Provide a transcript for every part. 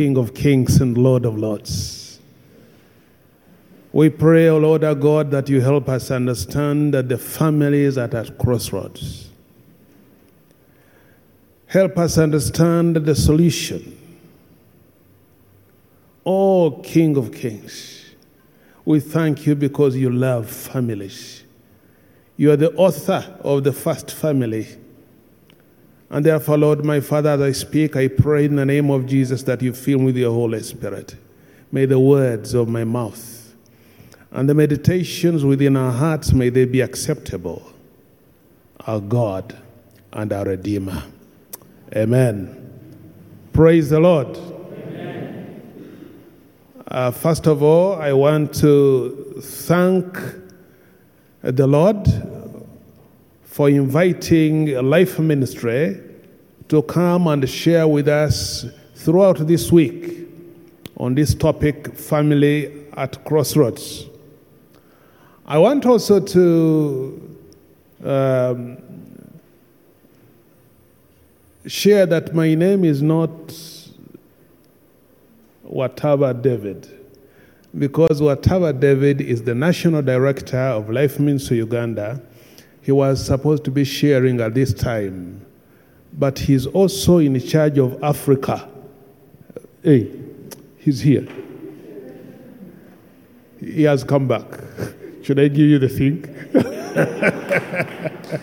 King of kings and Lord of lords. We pray, O Lord our God, that you help us understand that the family is at a crossroads. Help us understand the solution. Oh, King of Kings, we thank you because you love families. You are the author of the first family. And therefore, Lord, my Father, as I speak, I pray in the name of Jesus that you fill me with your Holy Spirit. May the words of my mouth and the meditations within our hearts, may they be acceptable, our God and our Redeemer. Amen. Praise the Lord. Uh, first of all, I want to thank the Lord for inviting Life Ministry to come and share with us throughout this week on this topic, family at crossroads. I want also to um, share that my name is not Wataba David, because Wataba David is the national director of Life Ministry Uganda. He was supposed to be sharing at this time, but he's also in charge of Africa. Hey, he's here. He has come back. Should I give you the thing?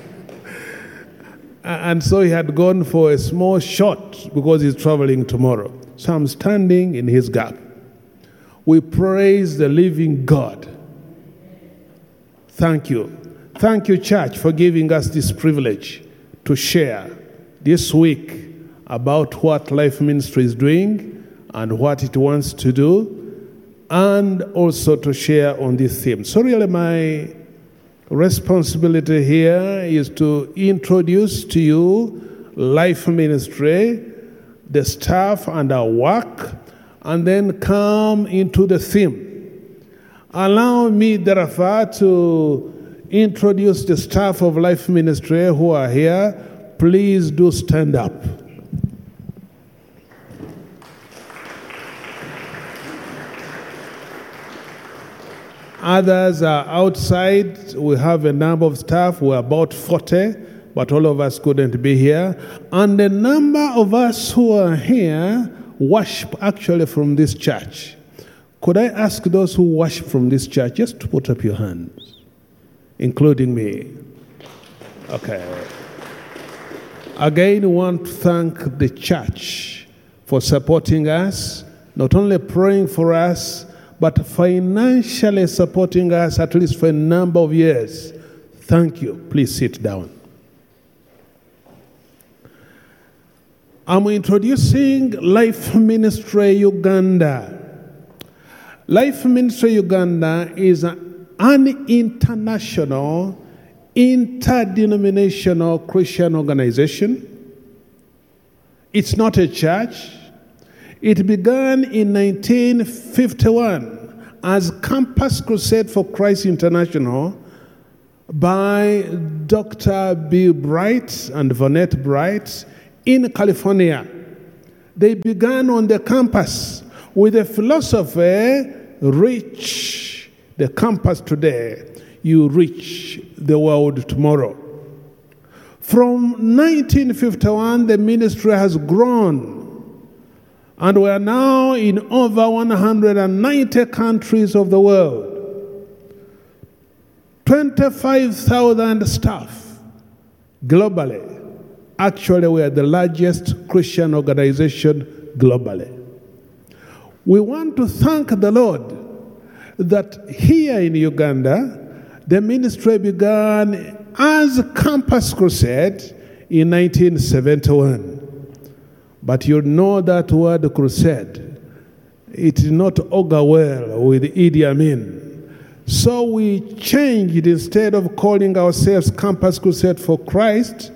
and so he had gone for a small shot because he's traveling tomorrow. So I'm standing in his gap. We praise the living God. Thank you. Thank you, church, for giving us this privilege to share this week about what Life Ministry is doing and what it wants to do, and also to share on this theme. So, really, my responsibility here is to introduce to you Life Ministry the staff and our work, and then come into the theme. Allow me, therefore, to introduce the staff of Life Ministry who are here. Please do stand up. Others are outside. We have a number of staff. We're about 40 but all of us couldn't be here. And the number of us who are here worship actually from this church. Could I ask those who worship from this church just to put up your hands, including me? Okay. Again, we want to thank the church for supporting us, not only praying for us, but financially supporting us at least for a number of years. Thank you. Please sit down. I'm introducing Life Ministry Uganda. Life Ministry Uganda is an international, interdenominational Christian organization. It's not a church. It began in 1951 as Campus Crusade for Christ International by Dr. Bill Bright and Vonette Bright in California. They began on the campus with a philosophy reach the campus today, you reach the world tomorrow. From 1951, the ministry has grown, and we are now in over 190 countries of the world. 25,000 staff globally. Actually, we are the largest Christian organization globally. We want to thank the Lord that here in Uganda, the ministry began as Campus Crusade in 1971. But you know that word crusade, it did not augur well with Idi Amin. So we changed instead of calling ourselves Campus Crusade for Christ,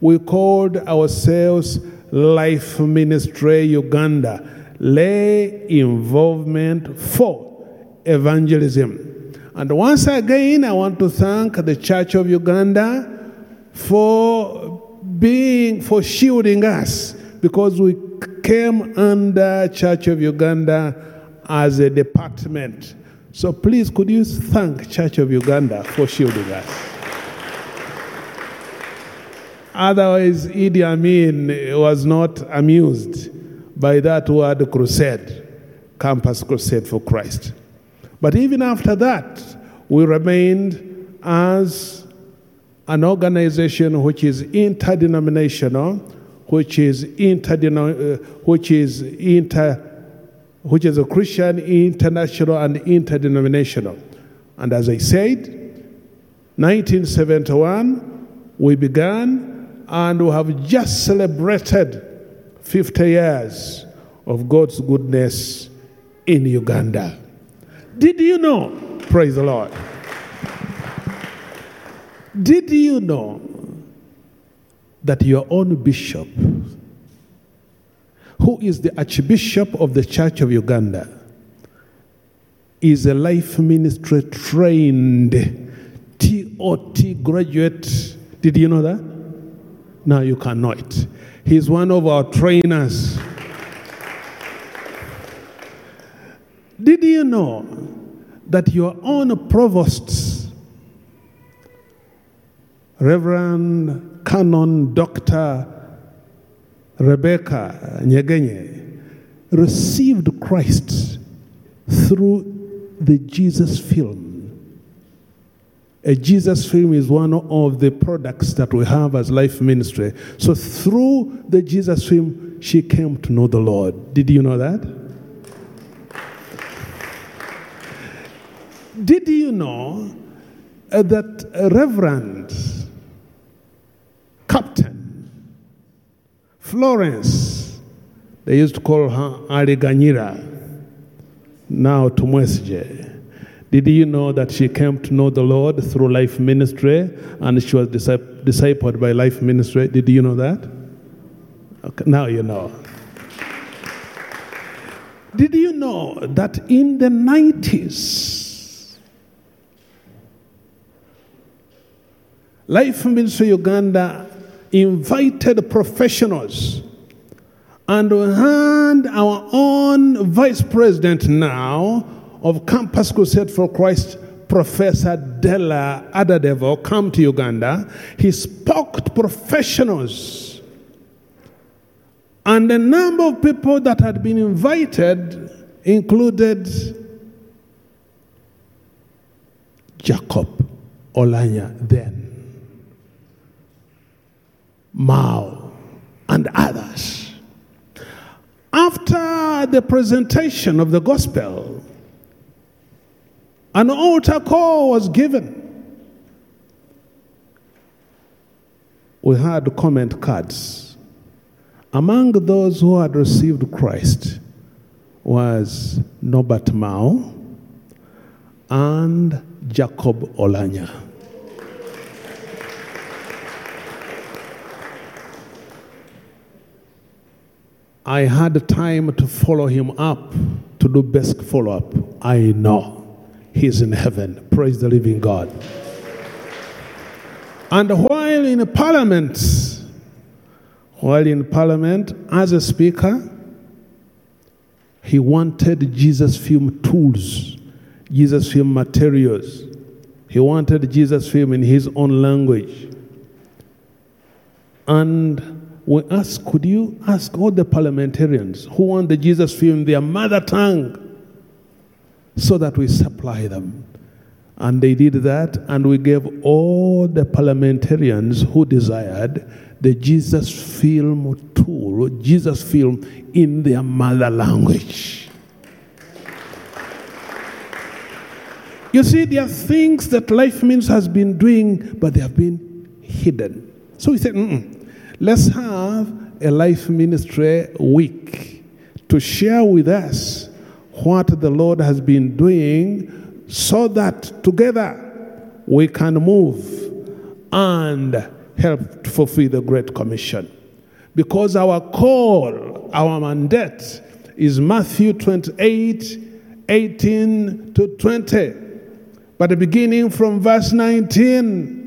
we called ourselves Life Ministry Uganda, lay involvement for evangelism. And once again, I want to thank the Church of Uganda for being, for shielding us because we came under Church of Uganda as a department. So please, could you thank Church of Uganda for shielding us? Otherwise, Idi Amin was not amused by that word crusade, campus crusade for Christ. But even after that, we remained as an organization which is interdenominational, which is interdeno- uh, which is inter, which is a Christian, international, and interdenominational. And as I said, 1971 we began and we have just celebrated 50 years of God's goodness in Uganda. Did you know? Praise the Lord. Did you know that your own bishop, who is the Archbishop of the Church of Uganda, is a life ministry trained TOT graduate? Did you know that? Now you can know it. He's one of our trainers. Did you know that your own provosts, Reverend Canon Dr. Rebecca Nyegenye, received Christ through the Jesus film? A Jesus film is one of the products that we have as life ministry. So through the Jesus film, she came to know the Lord. Did you know that? Did you know uh, that Reverend Captain Florence, they used to call her Aliganyira, now Tumwesigye, did you know that she came to know the Lord through life ministry and she was discipled by life ministry? Did you know that? Okay, now you know. Did you know that in the 90s, Life Ministry Uganda invited professionals and we had our own vice president now of Campus Crusade for Christ, Professor Dela Adadevoh, come to Uganda. He spoke to professionals. And the number of people that had been invited included Jacob Oulanyah then, Mao, and others. After the presentation of the gospel, an altar call was given. We had comment cards. Among those who had received Christ was Norbert Mao and Jacob Oulanyah. I had time to follow him up, to do best follow up. I know. He's in heaven. Praise the living God. And while in parliament, while in parliament as a speaker, he wanted Jesus film tools, Jesus film materials. He wanted Jesus film in his own language. And we asked, could you ask all the parliamentarians who want the Jesus film in their mother tongue? so that we supply them. And they did that, and we gave all the parliamentarians who desired the Jesus film tool, Jesus film in their mother language. You see, there are things that Life Means has been doing, but they have been hidden. So we said, let's have a life ministry week to share with us what the Lord has been doing so that together we can move and help to fulfill the Great Commission. Because our call, our mandate is Matthew 28 18 to 20. But beginning from verse 19,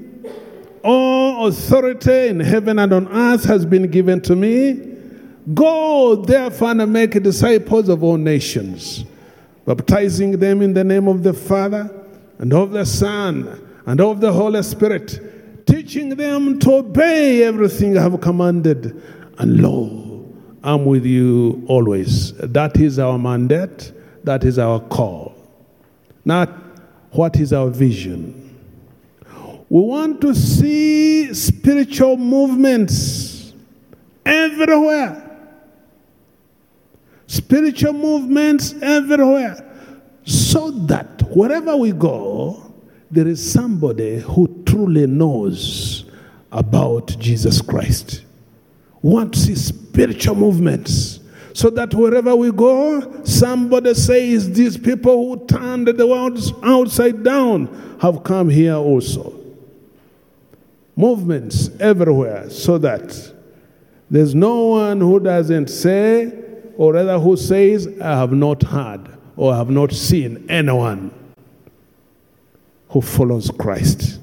all authority in heaven and on earth has been given to me. Go therefore and make disciples of all nations, baptizing them in the name of the Father and of the Son and of the Holy Spirit, teaching them to obey everything I have commanded. And lo, I'm with you always. That is our mandate, that is our call. Not what is our vision. We want to see spiritual movements everywhere. Spiritual movements everywhere. So that wherever we go, there is somebody who truly knows about Jesus Christ. We want to see spiritual movements so that wherever we go, somebody says, These people who turned the world outside down have come here also. Movements everywhere so that there's no one who doesn't say, or rather who says, I have not heard or have not seen anyone who follows Christ.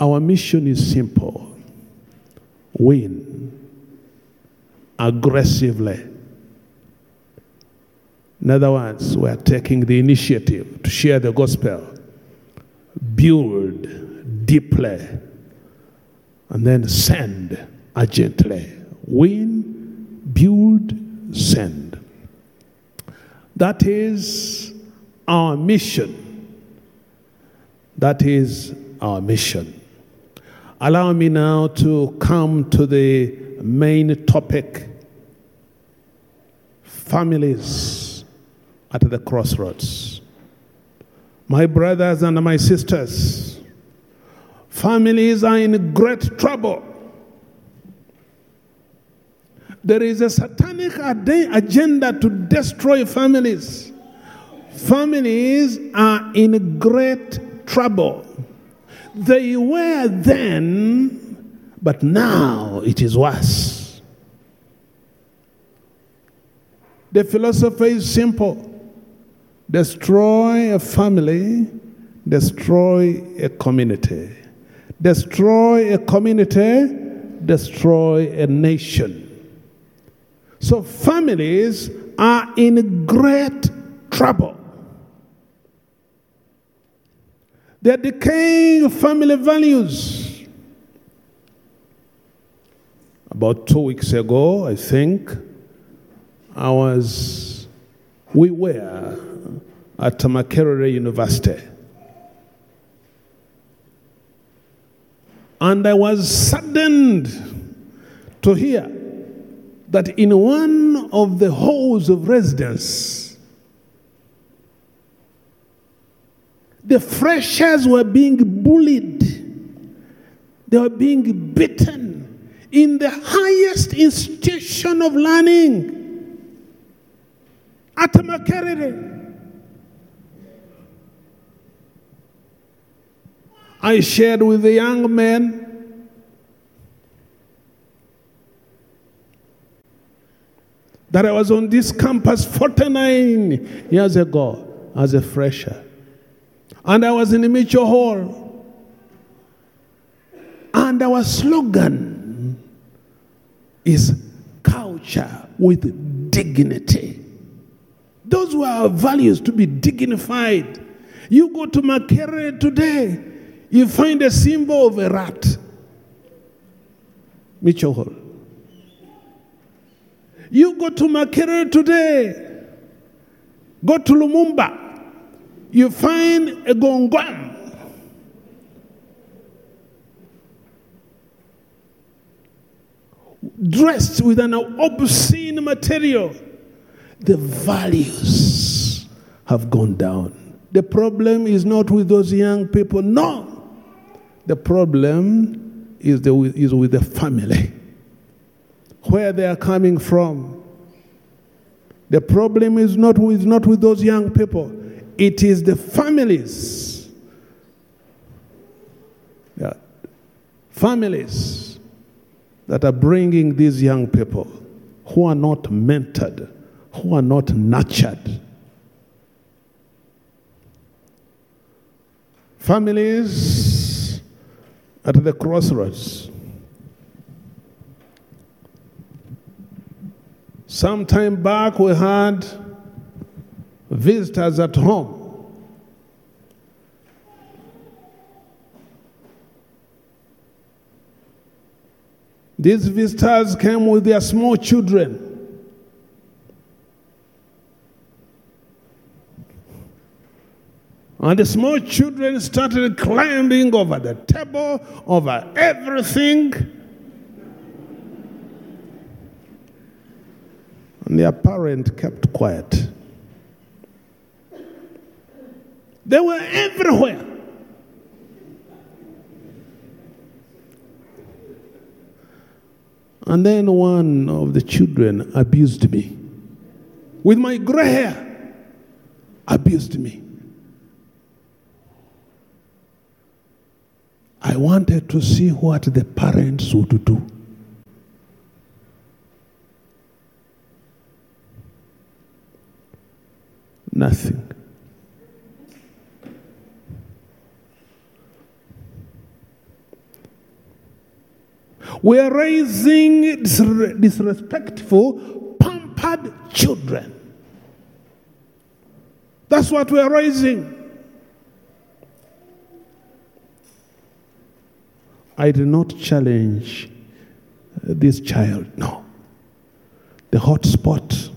Our mission is simple win aggressively. In other words, we are taking the initiative to share the gospel, build deeply, and then send urgently. Win, build, send. That is our mission. That is our mission. Allow me now to come to the main topic families at the crossroads. My brothers and my sisters, families are in great trouble. There is a satanic agenda to destroy families. Families are in great trouble. They were then, but now it is worse. The philosophy is simple destroy a family, destroy a community. Destroy a community, destroy a nation. So families are in great trouble. They're decaying family values. About two weeks ago, I think, I was, we were at Makerere University. And I was saddened to hear that in one of the halls of residence, the freshers were being bullied, they were being beaten in the highest institution of learning at Makerere. I shared with the young men that I was on this campus 49 years ago as a fresher. And I was in the Mitchell Hall. And our slogan is culture with dignity. Those were our values to be dignified. You go to Makerere today, you find a symbol of a rat. Mitchell Hall. You go to Makerere today, go to Lumumba, you find a gongwan. Dressed with an obscene material. The values have gone down. The problem is not with those young people, no. The problem is, the, is with the family, where they are coming from. The problem is not with, not with those young people, it is the families. Yeah. Families that are bringing these young people who are not mentored, who are not nurtured. Families at the crossroads. Some time back, we had visitors at home. These visitors came with their small children. And the small children started climbing over the table, over everything. And their parent kept quiet. They were everywhere. And then one of the children abused me. With my gray hair, abused me. I wanted to see what the parents would do. Nothing. We are raising disrespectful, pampered children. That's what we are raising. I did not challenge uh, this child. No. The hot spot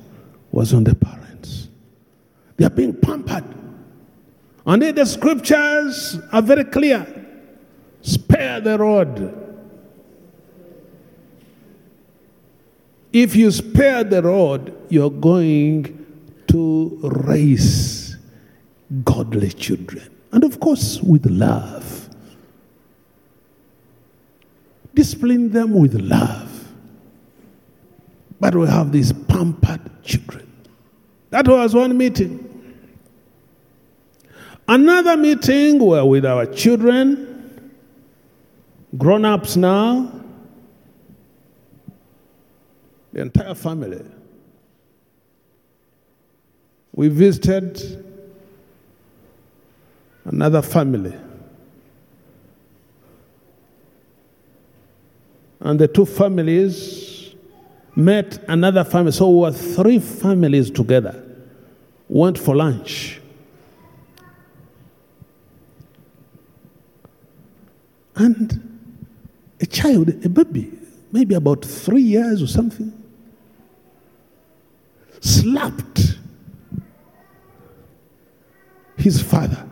was on the parents. They are being pampered. And the scriptures are very clear spare the rod. If you spare the rod, you're going to raise godly children. And of course, with love. Discipline them with love. But we have these pampered children. That was one meeting. Another meeting were with our children, grown ups now, the entire family. We visited another family. And the two families met another family. So we were three families together, went for lunch. And a child, a baby, maybe about three years or something, slapped his father.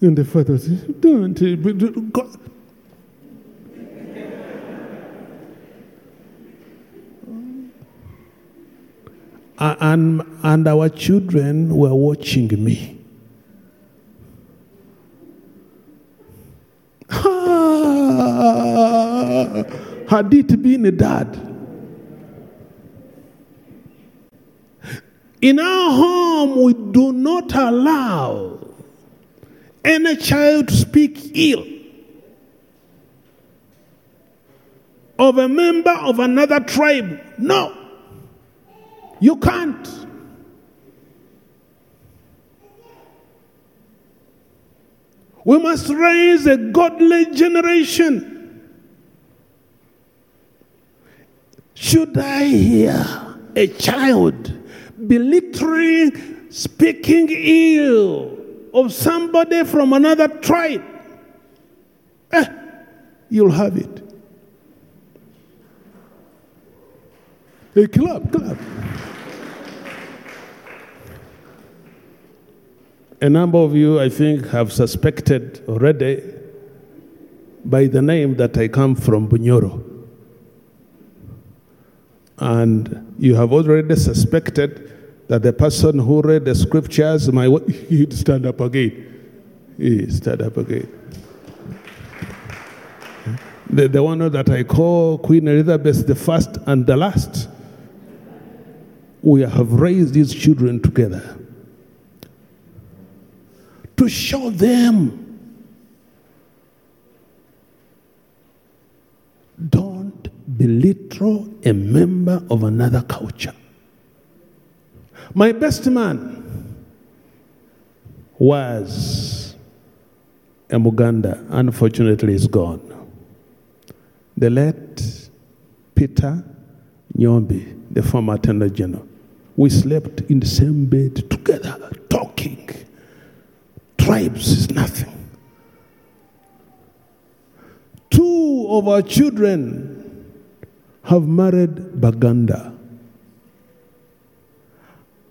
And the father said, Don't. God. And, and our children were watching me. Had it been a dad, in our home, we do not allow any child speak ill of a member of another tribe. No, you can't. We must raise a godly generation. Should I hear a child belittling, speaking ill of somebody from another tribe, eh, you'll have it. Hey, clap, clap. A number of you, I think, have suspected already by the name that I come from Bunyoro. And you have already suspected that the person who read the scriptures might he'd stand up again. He stand up again. The, the one that I call Queen Elizabeth the first and the last. We have raised these children together to show them don't belittle a member of another culture. My best man was a Muganda, unfortunately, is gone. The late Peter Nyombi, the former Attorney General, we slept in the same bed together, talking. Tribes is nothing. Two of our children have married Baganda.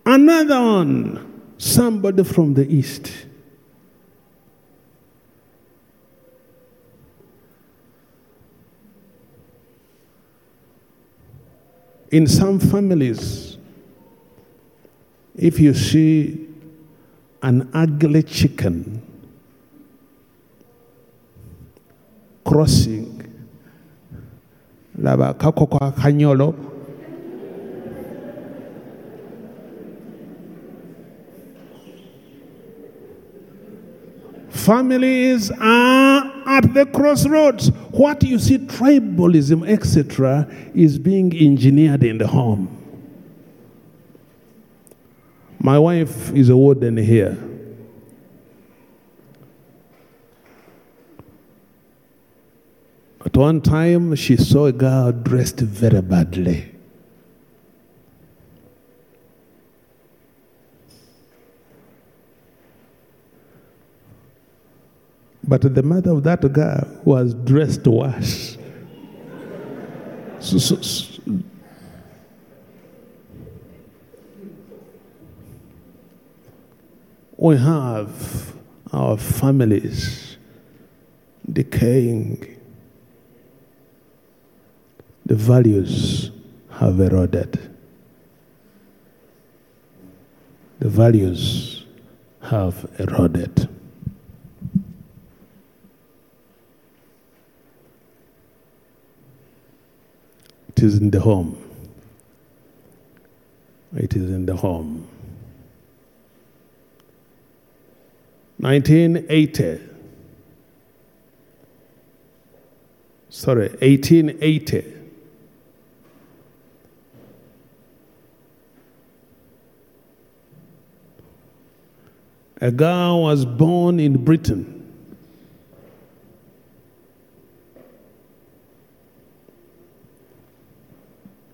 Another one, somebody from the east. In some families, if you see an ugly chicken crossing, Families are at the crossroads. What you see, tribalism, etc., is being engineered in the home. My wife is a warden here. At one time, she saw a girl dressed very badly. But the mother of that girl was dressed worse. So, so, so, we have our families decaying. The values have eroded. The values have eroded. It is in the home. It is in the home. 1980. Sorry, 1880. A girl was born in Britain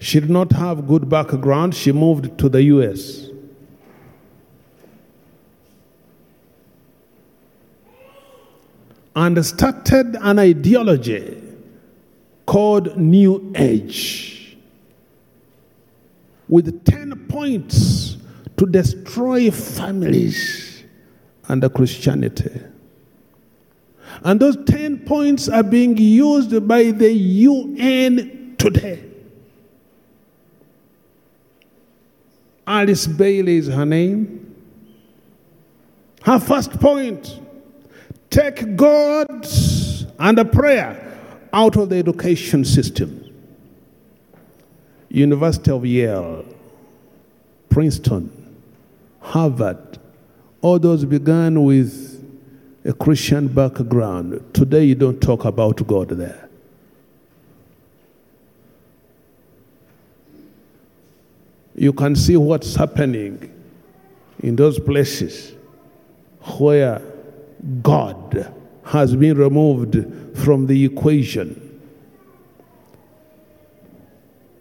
She did not have good background. She moved to the US. And started an ideology called New Age with 10 points to destroy families under Christianity. And those 10 points are being used by the UN today. Alice Bailey is her name. Her first point take God and a prayer out of the education system. University of Yale, Princeton, Harvard, all those began with a Christian background. Today, you don't talk about God there. You can see what's happening in those places where God has been removed from the equation.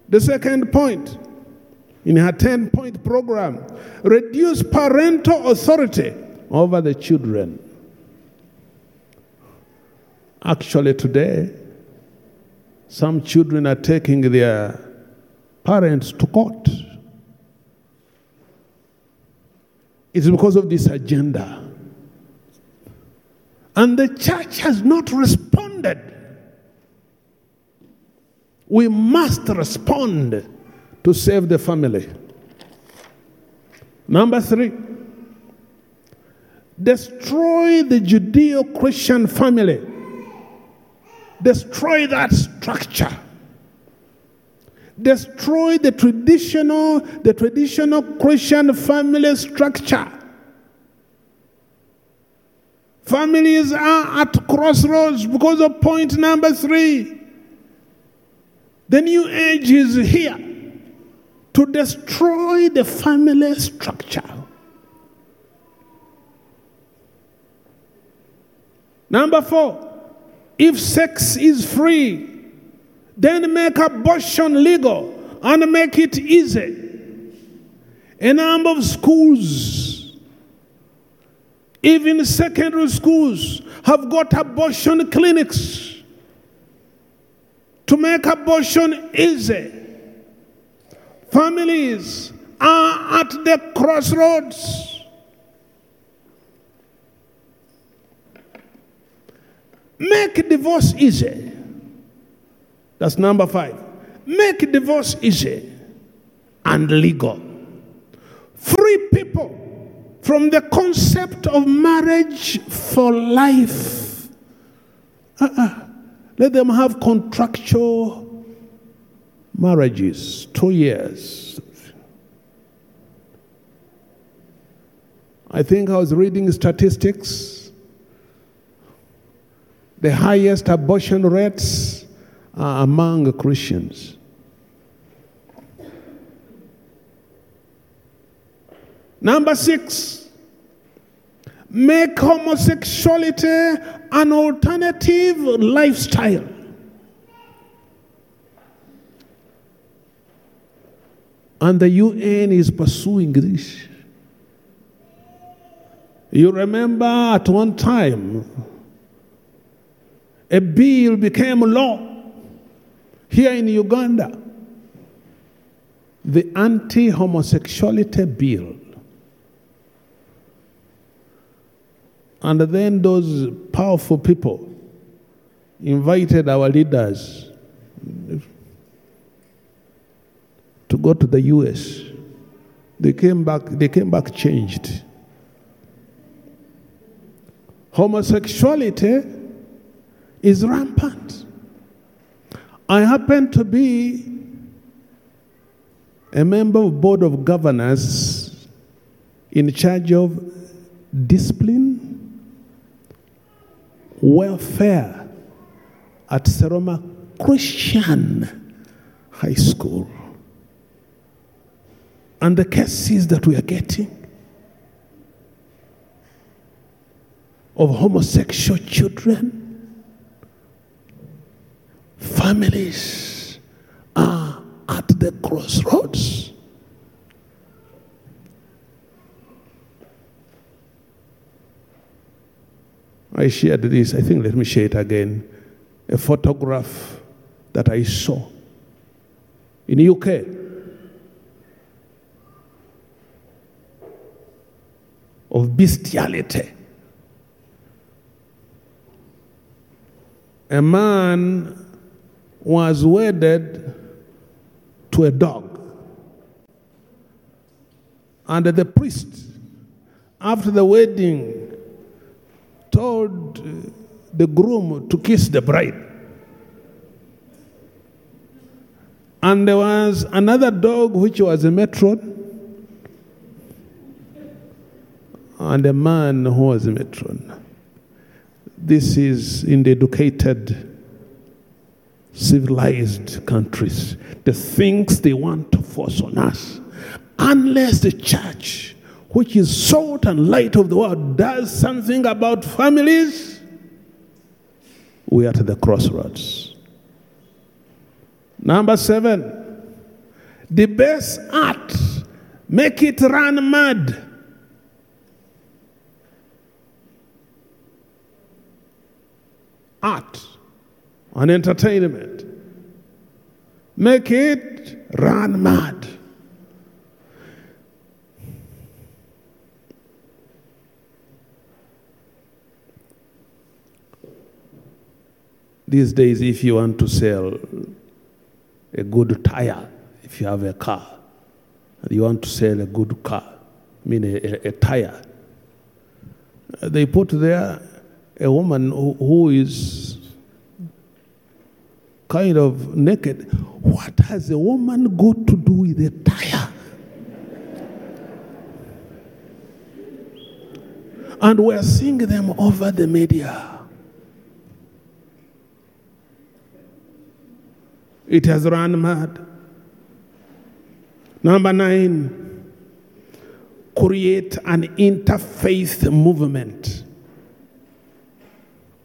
The second point in her 10 point program reduce parental authority over the children. Actually, today, some children are taking their parents to court It's because of this agenda. And the church has not responded. We must respond to save the family. Number three, destroy the Judeo Christian family, destroy that structure destroy the traditional, the traditional Christian family structure. Families are at crossroads because of point number three. The new age is here to destroy the family structure. Number four, if sex is free, then make abortion legal and make it easy. A number of schools, even secondary schools, have got abortion clinics to make abortion easy. Families are at the crossroads. Make divorce easy. That's number five. Make divorce easy and legal. Free people from the concept of marriage for life. Uh-uh. Let them have contractual marriages, two years. I think I was reading statistics. The highest abortion rates are among Christians. Number six, make homosexuality an alternative lifestyle. And the UN is pursuing this. You remember at one time, a bill became law here in Uganda the anti homosexuality bill. And then those powerful people invited our leaders to go to the US. They came back, they came back changed. Homosexuality is rampant. I happen to be a member of board of governors in charge of discipline, welfare at Seroma Christian High School. And the cases that we are getting of homosexual children, families are at the crossroads. I shared this, I think let me share it again. A photograph that I saw in the UK. Of bestiality. A man was wedded to a dog. And the priest, after the wedding, told uh, the groom to kiss the bride. And there was another dog which was a matron, and a man who was a matron. This is in the educated, civilized countries. The things they want to force on us. Unless the church, which is salt and light of the world, does something about families, we are at the crossroads. Number seven, the best art, make it run mad. art and entertainment. Make it run mad. These days, if you want to sell a good tire, if you have a car, and you want to sell a good car, I mean a, a, a tire, they put there a woman who, who is kind of naked. What has a woman got to do with a tire? And we're seeing them over the media. It has run mad. Number nine, create an interfaith movement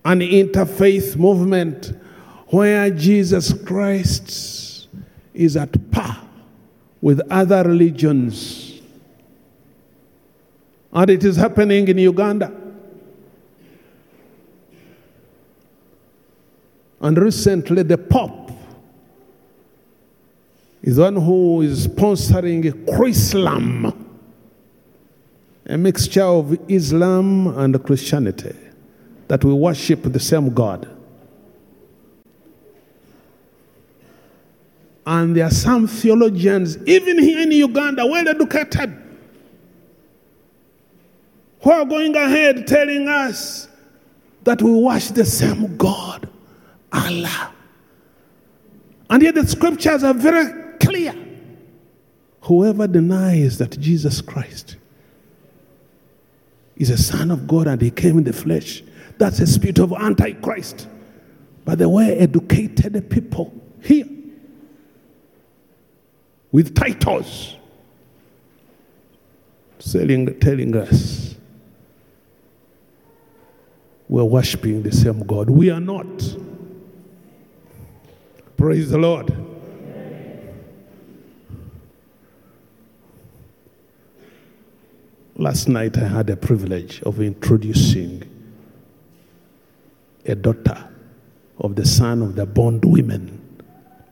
an interfaith movement where Jesus Christ is at par with other religions. And it is happening in Uganda. And recently, the Pope is one who is sponsoring Chrislam, a mixture of Islam and Christianity, that we worship the same God. And there are some theologians, even here in Uganda, well educated, who are going ahead telling us that we worship the same God, Allah. And yet the scriptures are very clear. Whoever denies that Jesus Christ is a son of God and he came in the flesh, that's a spirit of antichrist. But the way educated people here with titles selling, telling us we're worshiping the same God. We are not. Praise the Lord. Last night I had a privilege of introducing a daughter of the son of the bondwomen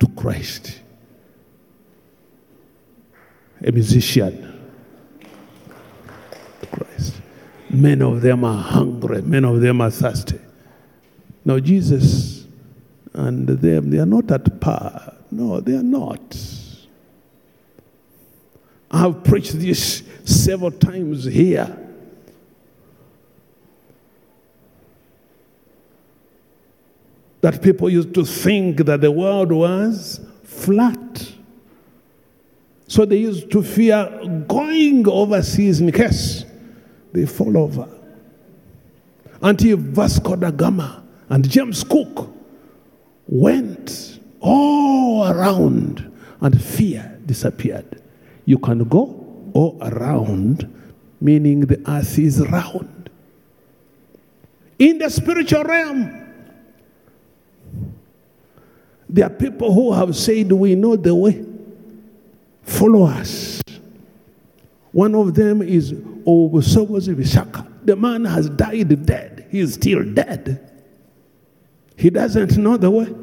to Christ a musician. Christ. Many of them are hungry, many of them are thirsty. Now, Jesus and them, they are not at par. No, they are not. I've preached this several times here. That people used to think that the world was flat. So they used to fear going overseas in case they fall over. Until Vasco da Gama and James Cook went all around and fear disappeared. You can go all around, meaning the earth is round. In the spiritual realm, there are people who have said, We know the way follow us. One of them is Obusobozi Bisaka. The man has died dead. He is still dead. He doesn't know the way.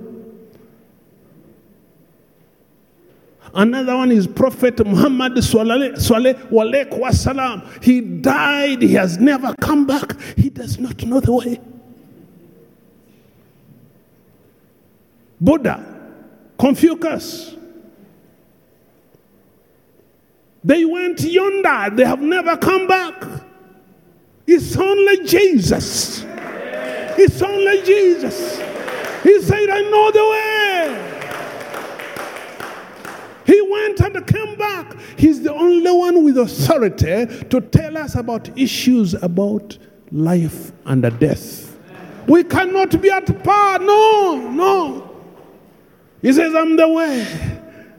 Another one is Prophet Muhammad Swaleh Walek Wasalam. He died. He has never come back. He does not know the way. Buddha, Confucius, they went yonder, they have never come back. It's only Jesus. It's only Jesus. He said, I know the way. He went and came back. He's the only one with authority to tell us about issues about life and death. We cannot be at par. No, no. He says, I'm the way,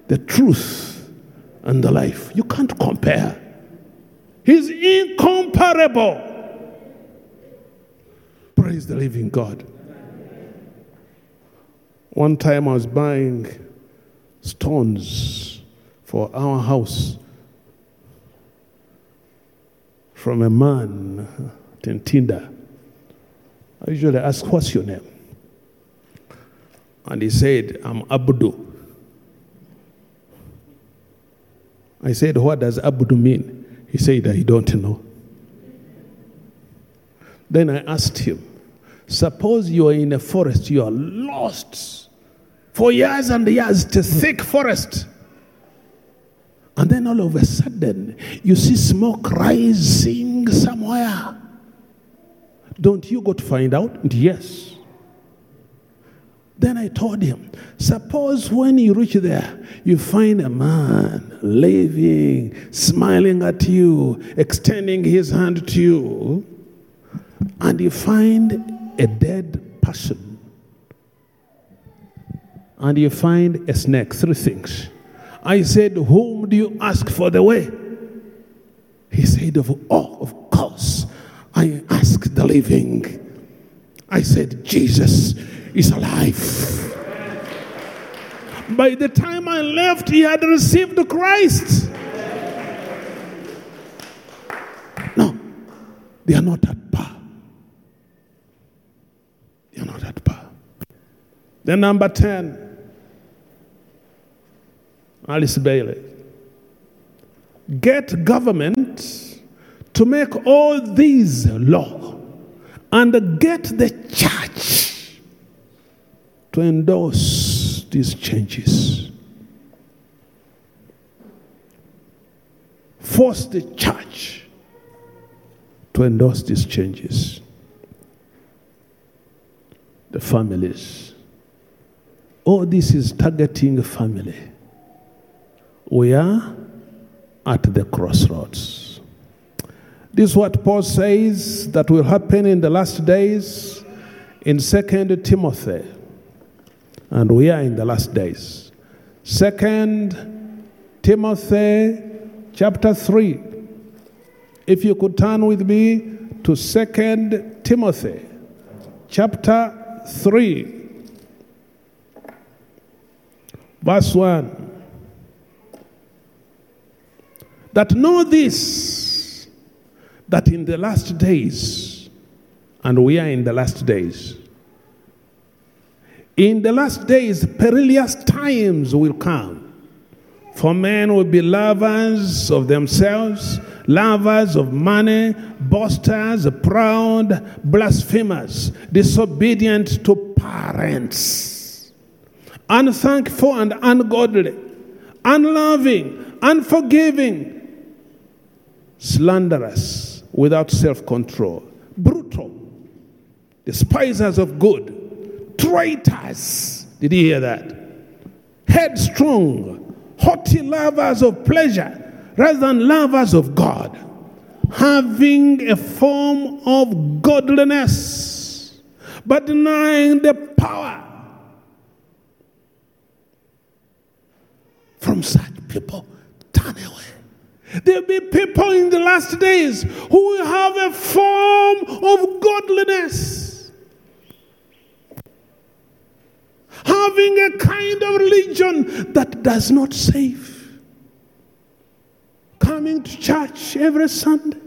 the truth, and the life. You can't compare. He's incomparable. Praise the living God. One time I was buying stones for our house from a man, Tintinda. I usually ask, What's your name? And he said, I'm Abdu. I said, What does Abdu mean? He said I don't know. Then I asked him, Suppose you are in a forest, you are lost for years and years, it's a thick forest. And then all of a sudden, you see smoke rising somewhere. Don't you go to find out? Yes. Then I told him, suppose when you reach there, you find a man living, smiling at you, extending his hand to you, and you find a dead person, and you find a snake, three things. I said, Whom do you ask for the way? He said, Of Oh, of course, I ask the living. I said, Jesus is alive. By the time I left, he had received Christ. No, they are not at par. They are not at par. Then, number 10, Alice Bailey. Get government to make all these law and get the church to endorse these changes. Force the church to endorse these changes. The families. All this is targeting family. We are at the crossroads. This is what Paul says that will happen in the last days in 2 Timothy. And we are in the last days. Second Timothy chapter 3. If you could turn with me to Second Timothy chapter 3, verse 1. That know this, that in the last days, and we are in the last days, in the last days, perilous times will come. For men will be lovers of themselves, lovers of money, boasters, proud, blasphemers, disobedient to parents, unthankful and ungodly, unloving, unforgiving, slanderous, without self control, brutal, despisers of good, traitors. Did you hear that? Headstrong, haughty lovers of pleasure rather than lovers of God, having a form of godliness, but denying the power. From such people, turn away. There'll be people in the last days who will have a form of godliness, having a kind of religion that does not save, coming to church every Sunday,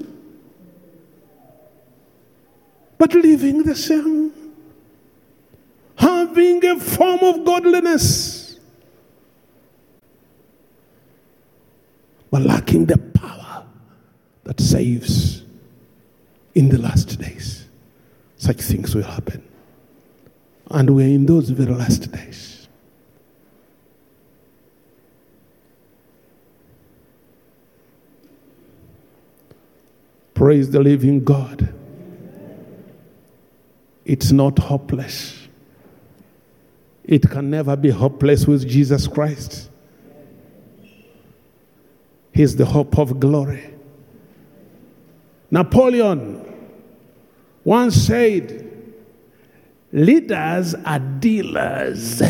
but living the same, having a form of godliness but lacking the power that saves in the last days. Such things will happen. And we're in those very last days. Praise the living God. It's not hopeless. It can never be hopeless with Jesus Christ. He's the hope of glory. Napoleon once said, Leaders are dealers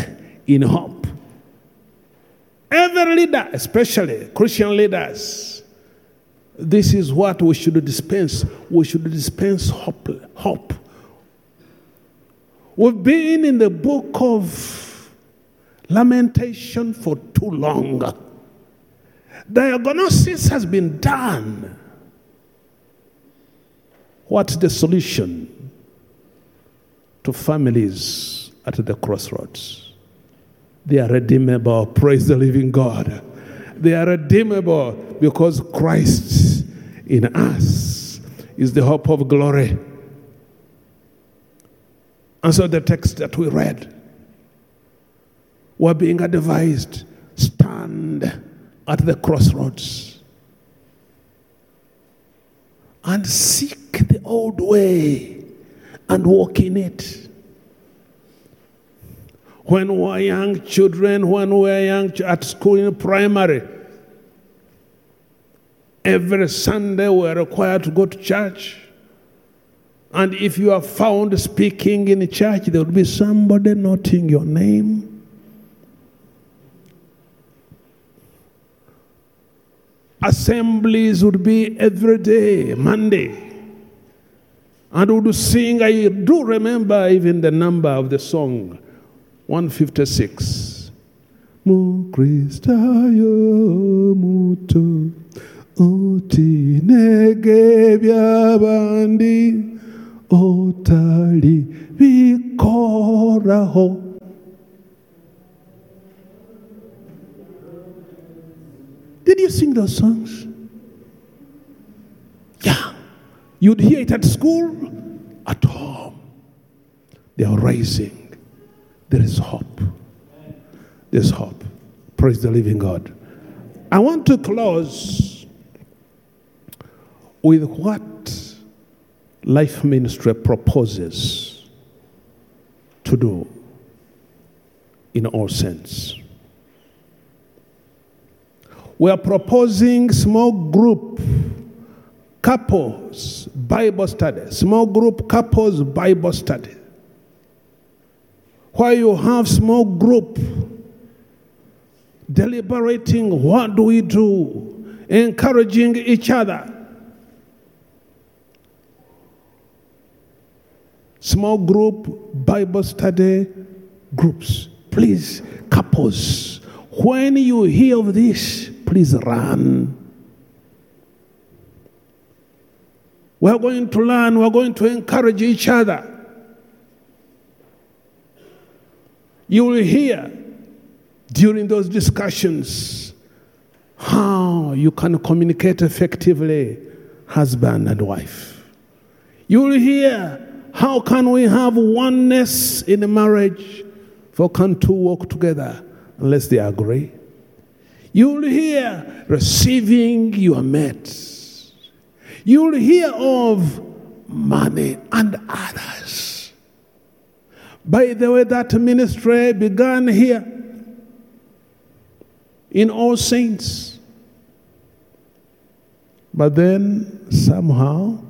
in hope. Every leader, especially Christian leaders, this is what we should dispense. We should dispense hope. hope. We've been in the book of lamentation for too long. Diagnosis has been done. What's the solution to families at the crossroads? They are redeemable. Praise the living God. They are redeemable because Christ in us is the hope of glory. And so the text that we read were being advised stand at the crossroads and seek the old way and walk in it. When we were young children, when we were young at school in primary, every Sunday we were required to go to church. And if you are found speaking in church, there would be somebody noting your name Assemblies would be every day, Monday. And would sing. I do remember even the number of the song 156. Mukristayo muto utinege byabandi otali bikoraho Did you sing those songs? Yeah. You'd hear it at school, at home. They are rising. There is hope. There's hope. Praise the living God. I want to close with what Life Ministry proposes to do in All Saints. We are proposing small group couples Bible study, small group couples Bible study. Where you have small group deliberating what do we do, encouraging each other. Small group Bible study groups. Please, couples, when you hear of this, please run. We're going to learn, we're going to encourage each other. You will hear during those discussions how you can communicate effectively, husband and wife. You will hear how can we have oneness in a marriage for can two walk together unless they agree. You will hear receiving your mates. You will hear of money and others. By the way, that ministry began here in All Saints. But then somehow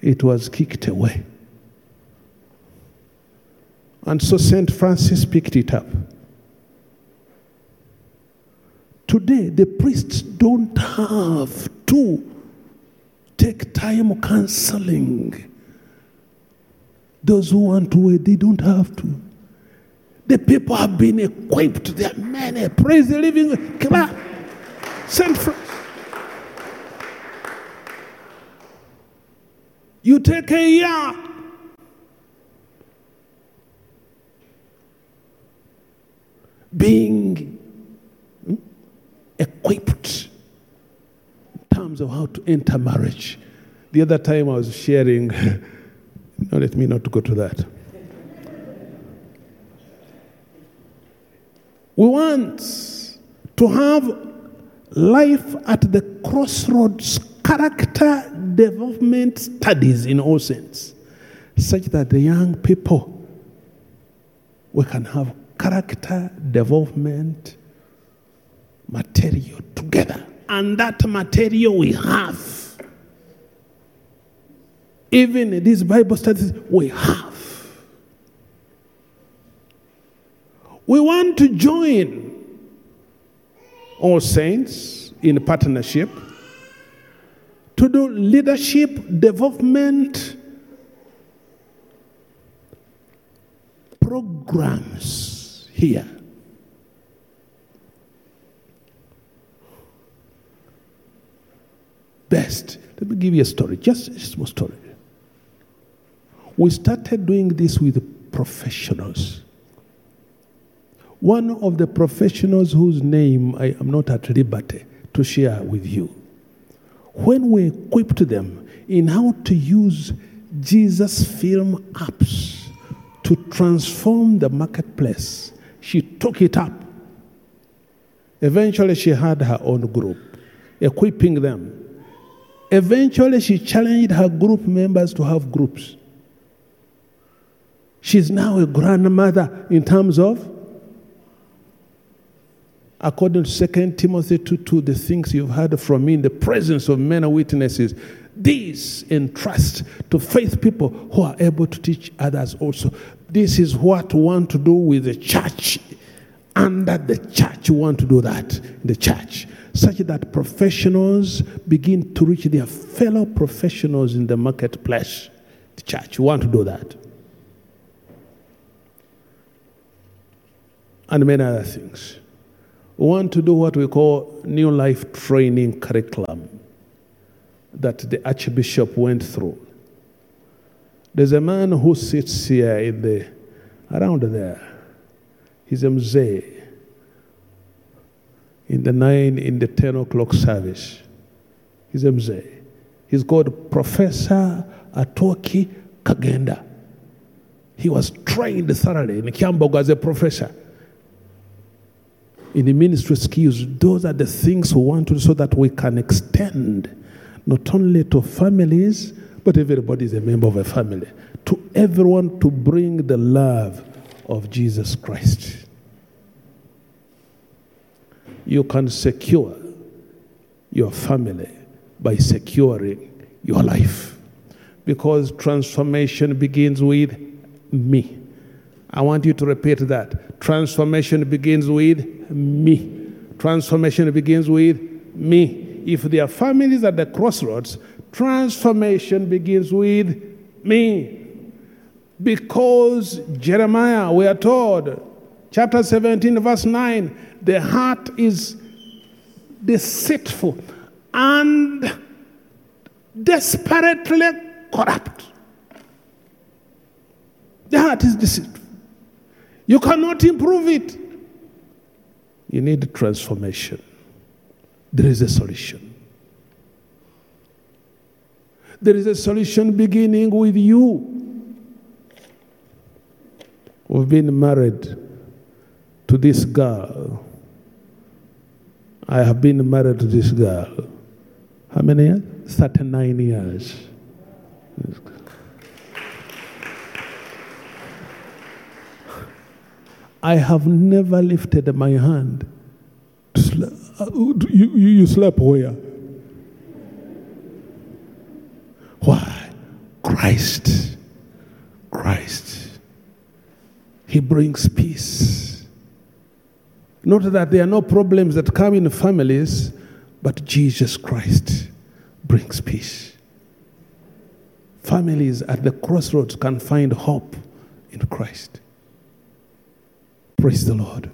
it was kicked away. And so St. Francis picked it up. Today, the priests don't have to take time counseling. Those who want to wait, they don't have to. The people have been equipped. There are many. Praise the living God. St. Francis. You take a year. Being hmm, equipped in terms of how to enter marriage. The other time I was sharing, no, let me not go to that. We want to have life at the crossroads character development studies in All Saints, such that the young people we can have character development material together. And that material we have. Even in these Bible studies, we have. We want to join all saints in partnership to do leadership development programs here. Best. Let me give you a story, just a small story. We started doing this with professionals. One of the professionals whose name I am not at liberty to share with you, when we equipped them in how to use Jesus film apps to transform the marketplace, she took it up. Eventually, she had her own group, equipping them Eventually, she challenged her group members to have groups. She's now a grandmother in terms of, according to 2 Timothy 2 2, the things you've heard from me in the presence of many witnesses. These entrust to faith people who are able to teach others also. This is what we want to do with the church. Under the church, we want to do that the church such that professionals begin to reach their fellow professionals in the marketplace. the church. We want to do that. And many other things. We want to do what we call new life training curriculum that the Archbishop went through. There's a man who sits here in the around there. He's a mzee in the nine, in the ten o'clock service. He's a mzee. He's called Professor Atoki Kagenda. He was trained thoroughly in Kyambogo as a professor. In the ministry skills, those are the things we want to do so that we can extend not only to families, but everybody is a member of a family. To everyone to bring the love of Jesus Christ. You can secure your family by securing your life. Because transformation begins with me. I want you to repeat that. Transformation begins with me. Transformation begins with me. If there are families at the crossroads, transformation begins with me. Because Jeremiah, we are told, chapter 17, verse 9, the heart is deceitful and desperately corrupt. The heart is deceitful. You cannot improve it. You need transformation. There is a solution. There is a solution beginning with you. We've been married to this girl. I have been married to this girl. How many years? 39 years. I have never lifted my hand. Uh, you, you slept where? Why? Christ. Christ. He brings peace. Note that there are no problems that come in families, but Jesus Christ brings peace. Families at the crossroads can find hope in Christ. Praise the Lord.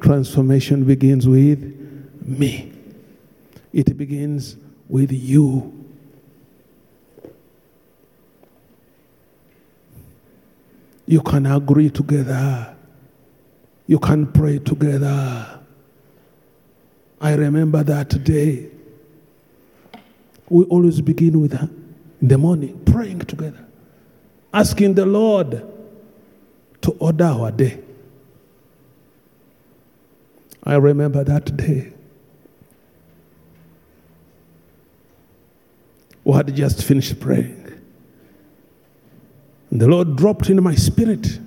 Transformation begins with me, it begins with you. You can agree together. You can pray together. I remember that day. We always begin with her in the morning, praying together, asking the Lord to order our day. I remember that day. We had just finished praying. The Lord dropped in my spirit.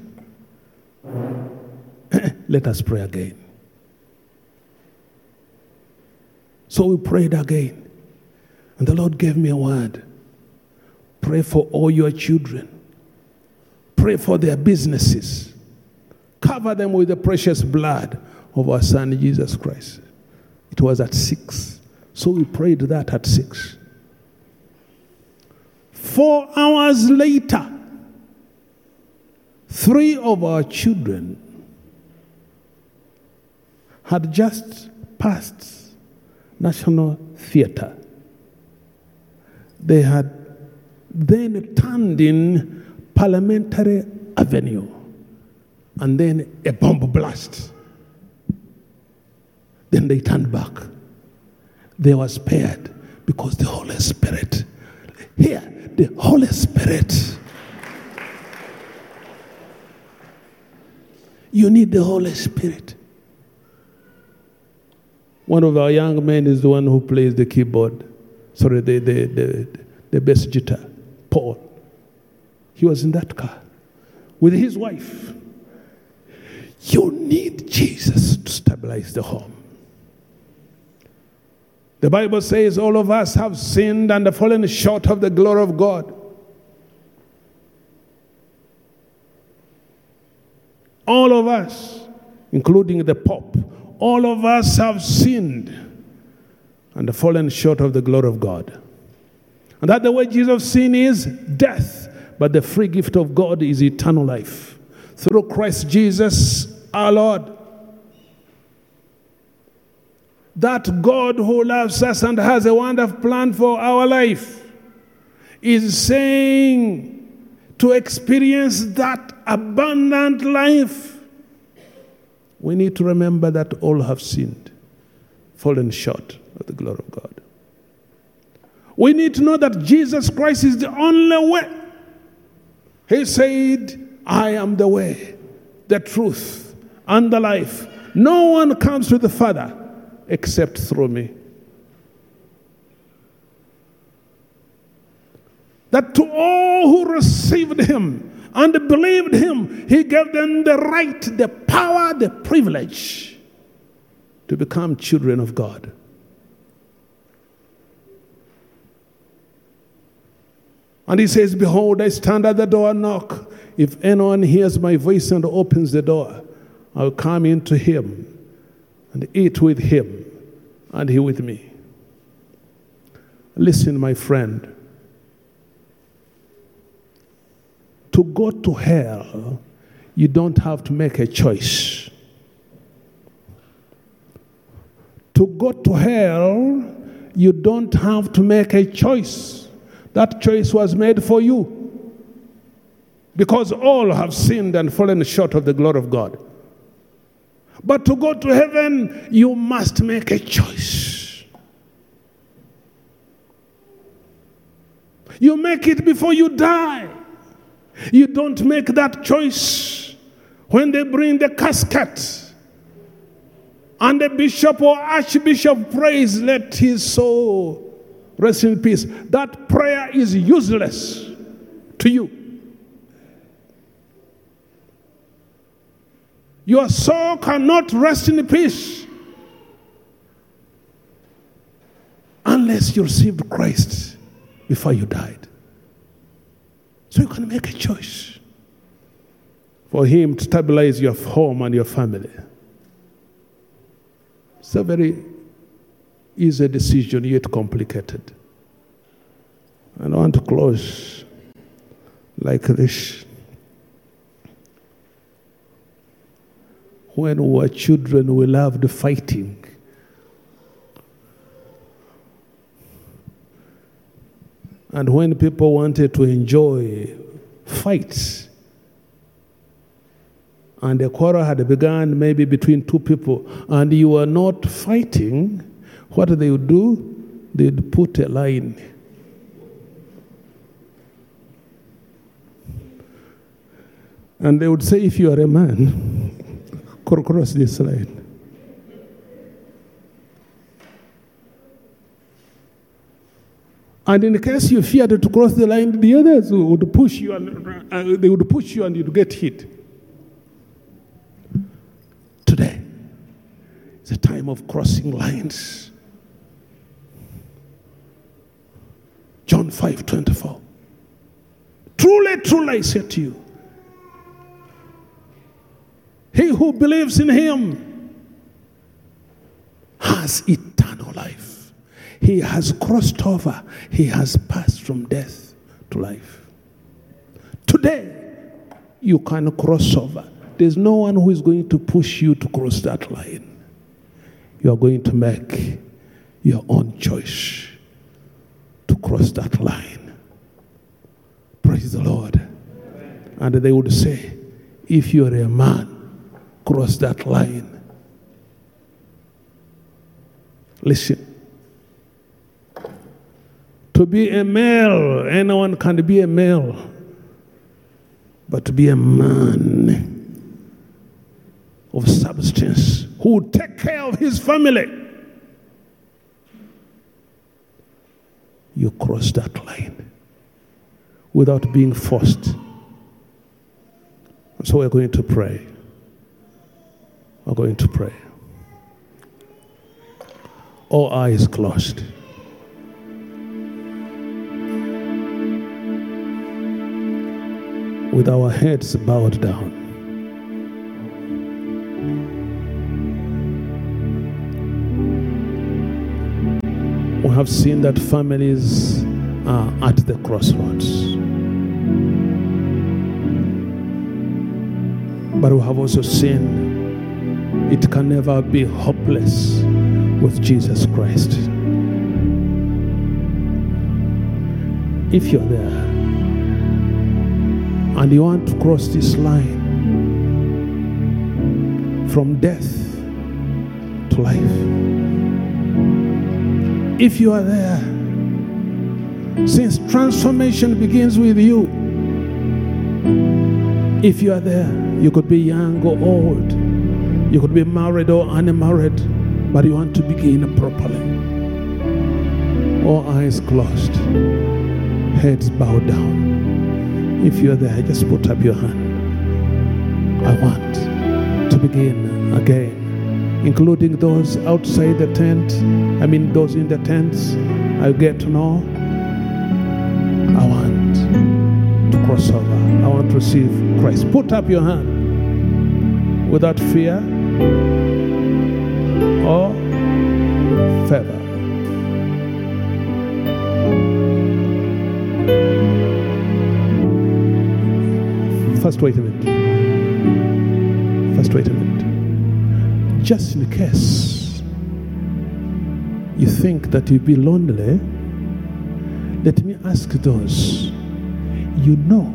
Let us pray again. So we prayed again. And the Lord gave me a word. Pray for all your children. Pray for their businesses. Cover them with the precious blood of our Son Jesus Christ. It was at six. So we prayed that at six. Four hours later, three of our children had just passed National Theatre. They had then turned in Parliamentary Avenue and then a bomb blast. Then they turned back. They were spared because the Holy Spirit, here, the Holy Spirit. You need the Holy Spirit. One of our young men is the one who plays the keyboard. Sorry, the, the, the, the bass guitar, Paul. He was in that car with his wife. You need Jesus to stabilize the home. The Bible says all of us have sinned and have fallen short of the glory of God. All of us, including the Pope, all of us have sinned and fallen short of the glory of God. And that the way Jesus' sin is death. but the free gift of God is eternal life through Christ Jesus our Lord. That God who loves us and has a wonderful plan for our life is saying to experience that abundant life, we need to remember that all have sinned, fallen short of the glory of God. We need to know that Jesus Christ is the only way. He said, I am the way, the truth, and the life. No one comes to the Father except through me. That to all who received him and believed him, he gave them the right, the power, the privilege to become children of God. And he says, Behold, I stand at the door and knock. If anyone hears my voice and opens the door, I'll come into him and eat with him and he with me. Listen, my friend. To go to hell, you don't have to make a choice. To go to hell, you don't have to make a choice. That choice was made for you. Because all have sinned and fallen short of the glory of God. But to go to heaven, you must make a choice. You make it before you die. You don't make that choice when they bring the casket and the bishop or archbishop prays, let his soul rest in peace. That prayer is useless to you. Your soul cannot rest in peace unless you received Christ before you died. So you can make a choice for Him to stabilize your home and your family. It's a very easy decision, yet complicated. And I want to close like this. When we were children, we loved fighting. And when people wanted to enjoy fights, and a quarrel had begun maybe between two people, and you were not fighting, what they would do? They'd put a line. And they would say, if you are a man, cross this line. And in case you feared to cross the line, the others would push you and uh, they would push you and you'd get hit. Today, it's a time of crossing lines. John 5 24. Truly, truly, I say to you, he who believes in him has eternal life. He has crossed over, he has passed from death to life. Today, you can cross over. There's no one who is going to push you to cross that line. You are going to make your own choice to cross that line. Praise the Lord. And they would say, if you're a man, cross that line. Listen. To be a male, anyone can be a male, but to be a man of substance who will take care of his family, you cross that line without being forced. So we're going to pray. We're going to pray. All eyes closed. with our heads bowed down. We have seen that families are at the crossroads. But we have also seen it can never be hopeless with Jesus Christ. If you're there, and you want to cross this line from death to life, if you are there, since transformation begins with you, if you are there, you could be young or old, you could be married or unmarried, but you want to begin properly. All eyes closed, heads bowed down. If you're there, just put up your hand. I want to begin again, including those outside the tent. I mean, those in the tents. I get to know. I want to cross over. I want to receive Christ. Put up your hand without fear or favor. First, wait a minute. First, wait a minute. Just in case you think that you'll be lonely, let me ask those you know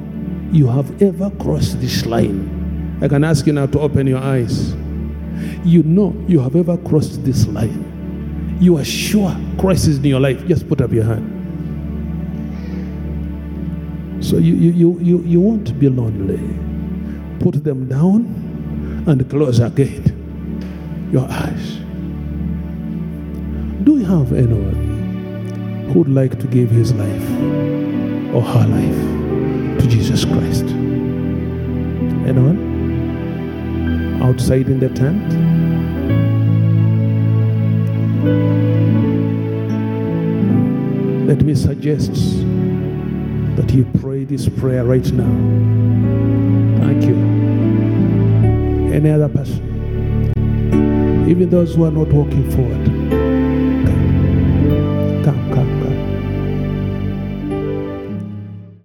you have ever crossed this line. I can ask you now to open your eyes. You know you have ever crossed this line. You are sure Christ is in your life. Just put up your hand. So you, you, you, you, won't be lonely. Put them down and close again your eyes. Do you have anyone who would like to give his life or her life to Jesus Christ? Anyone? Outside in the tent? Let me suggest you pray this prayer right now. Thank you. Any other person? Even those who are not walking forward. Come, come,